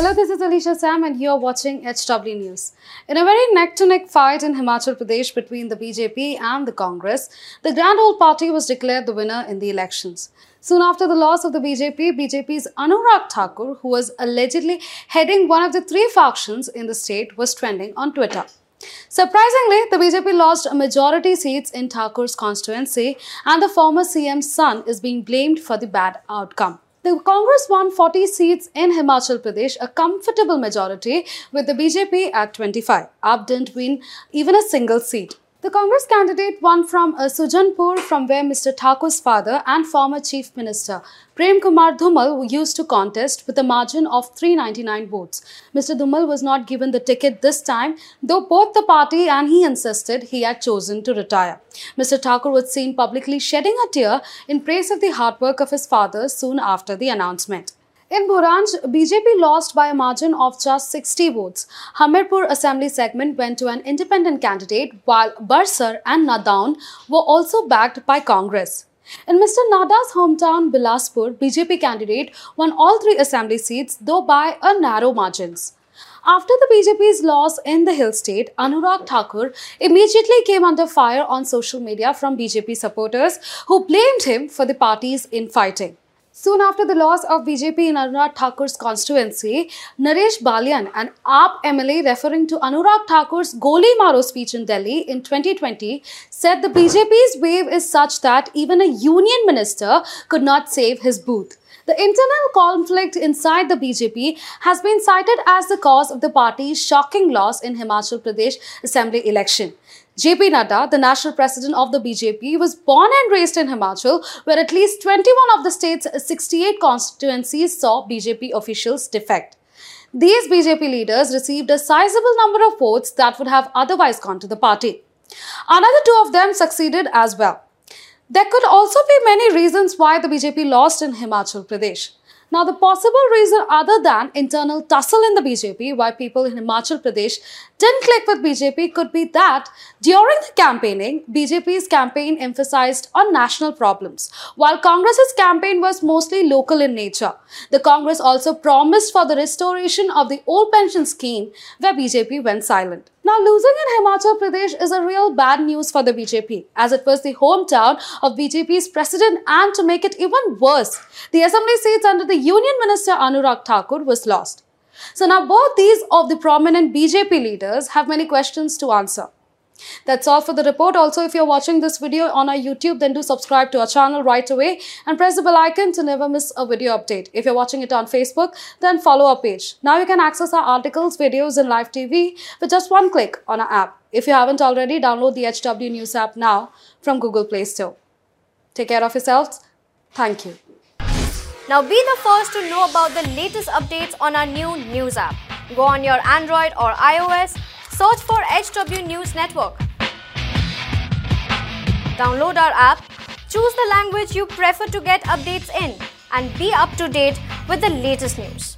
Hello, this is Alicia Sam, and you're watching HW News. In a very neck to neck fight in Himachal Pradesh between the BJP and the Congress, the Grand Old Party was declared the winner in the elections. Soon after the loss of the BJP, BJP's Anurag Thakur, who was allegedly heading one of the three factions in the state, was trending on Twitter. Surprisingly, the BJP lost a majority seats in Thakur's constituency, and the former CM's son is being blamed for the bad outcome. The Congress won 40 seats in Himachal Pradesh, a comfortable majority, with the BJP at 25. AAP didn't win even a single seat. The Congress candidate won from uh, Sujanpur, from where Mr. Thakur's father and former Chief Minister Prem Kumar Dhumal used to contest with a margin of 399 votes. Mr. Dhumal was not given the ticket this time, though both the party and he insisted he had chosen to retire. Mr. Thakur was seen publicly shedding a tear in praise of the hard work of his father soon after the announcement. In Bhoranj, BJP lost by a margin of just 60 votes. Hamirpur Assembly segment went to an independent candidate, while Bursar and Nadaun were also backed by Congress. In Mr. Nadda's hometown, Bilaspur, BJP candidate won all three assembly seats, though by a narrow margins. After the BJP's loss in the hill state, Anurag Thakur immediately came under fire on social media from BJP supporters who blamed him for the party's infighting. Soon after the loss of BJP in Anurag Thakur's constituency, Naresh Balyan, an AAP MLA referring to Anurag Thakur's Goli Maro speech in Delhi in 2020, said the BJP's wave is such that even a union minister could not save his booth. The internal conflict inside the BJP has been cited as the cause of the party's shocking loss in Himachal Pradesh Assembly election. JP Nadda, the national president of the BJP, was born and raised in Himachal, where at least 21 of the state's 68 constituencies saw BJP officials defect. These BJP leaders received a sizable number of votes that would have otherwise gone to the party. Another two of them succeeded as well. There could also be many reasons why the BJP lost in Himachal Pradesh. Now, the possible reason other than internal tussle in the BJP why people in Himachal Pradesh didn't click with BJP could be that during the campaigning, BJP's campaign emphasized on national problems, while Congress's campaign was mostly local in nature. The Congress also promised for the restoration of the old pension scheme, where BJP went silent. Now, losing in Himachal Pradesh is a real bad news for the BJP, as it was the hometown of BJP's president, and to make it even worse, the assembly seats under the Union Minister Anurag Thakur was lost. So now both these of the prominent BJP leaders have many questions to answer. That's all for the report. Also, if you're watching this video on our YouTube, then do subscribe to our channel right away and press the bell icon to never miss a video update. If you're watching it on Facebook, then follow our page. Now you can access our articles, videos and live TV with just one click on our app. If you haven't already, download the HW News app now from Google Play Store. Take care of yourselves. Thank you. Now be the first to know about the latest updates on our new news app. Go on your Android or iOS, search for HW News Network. Download our app, choose the language you prefer to get updates in, and be up to date with the latest news.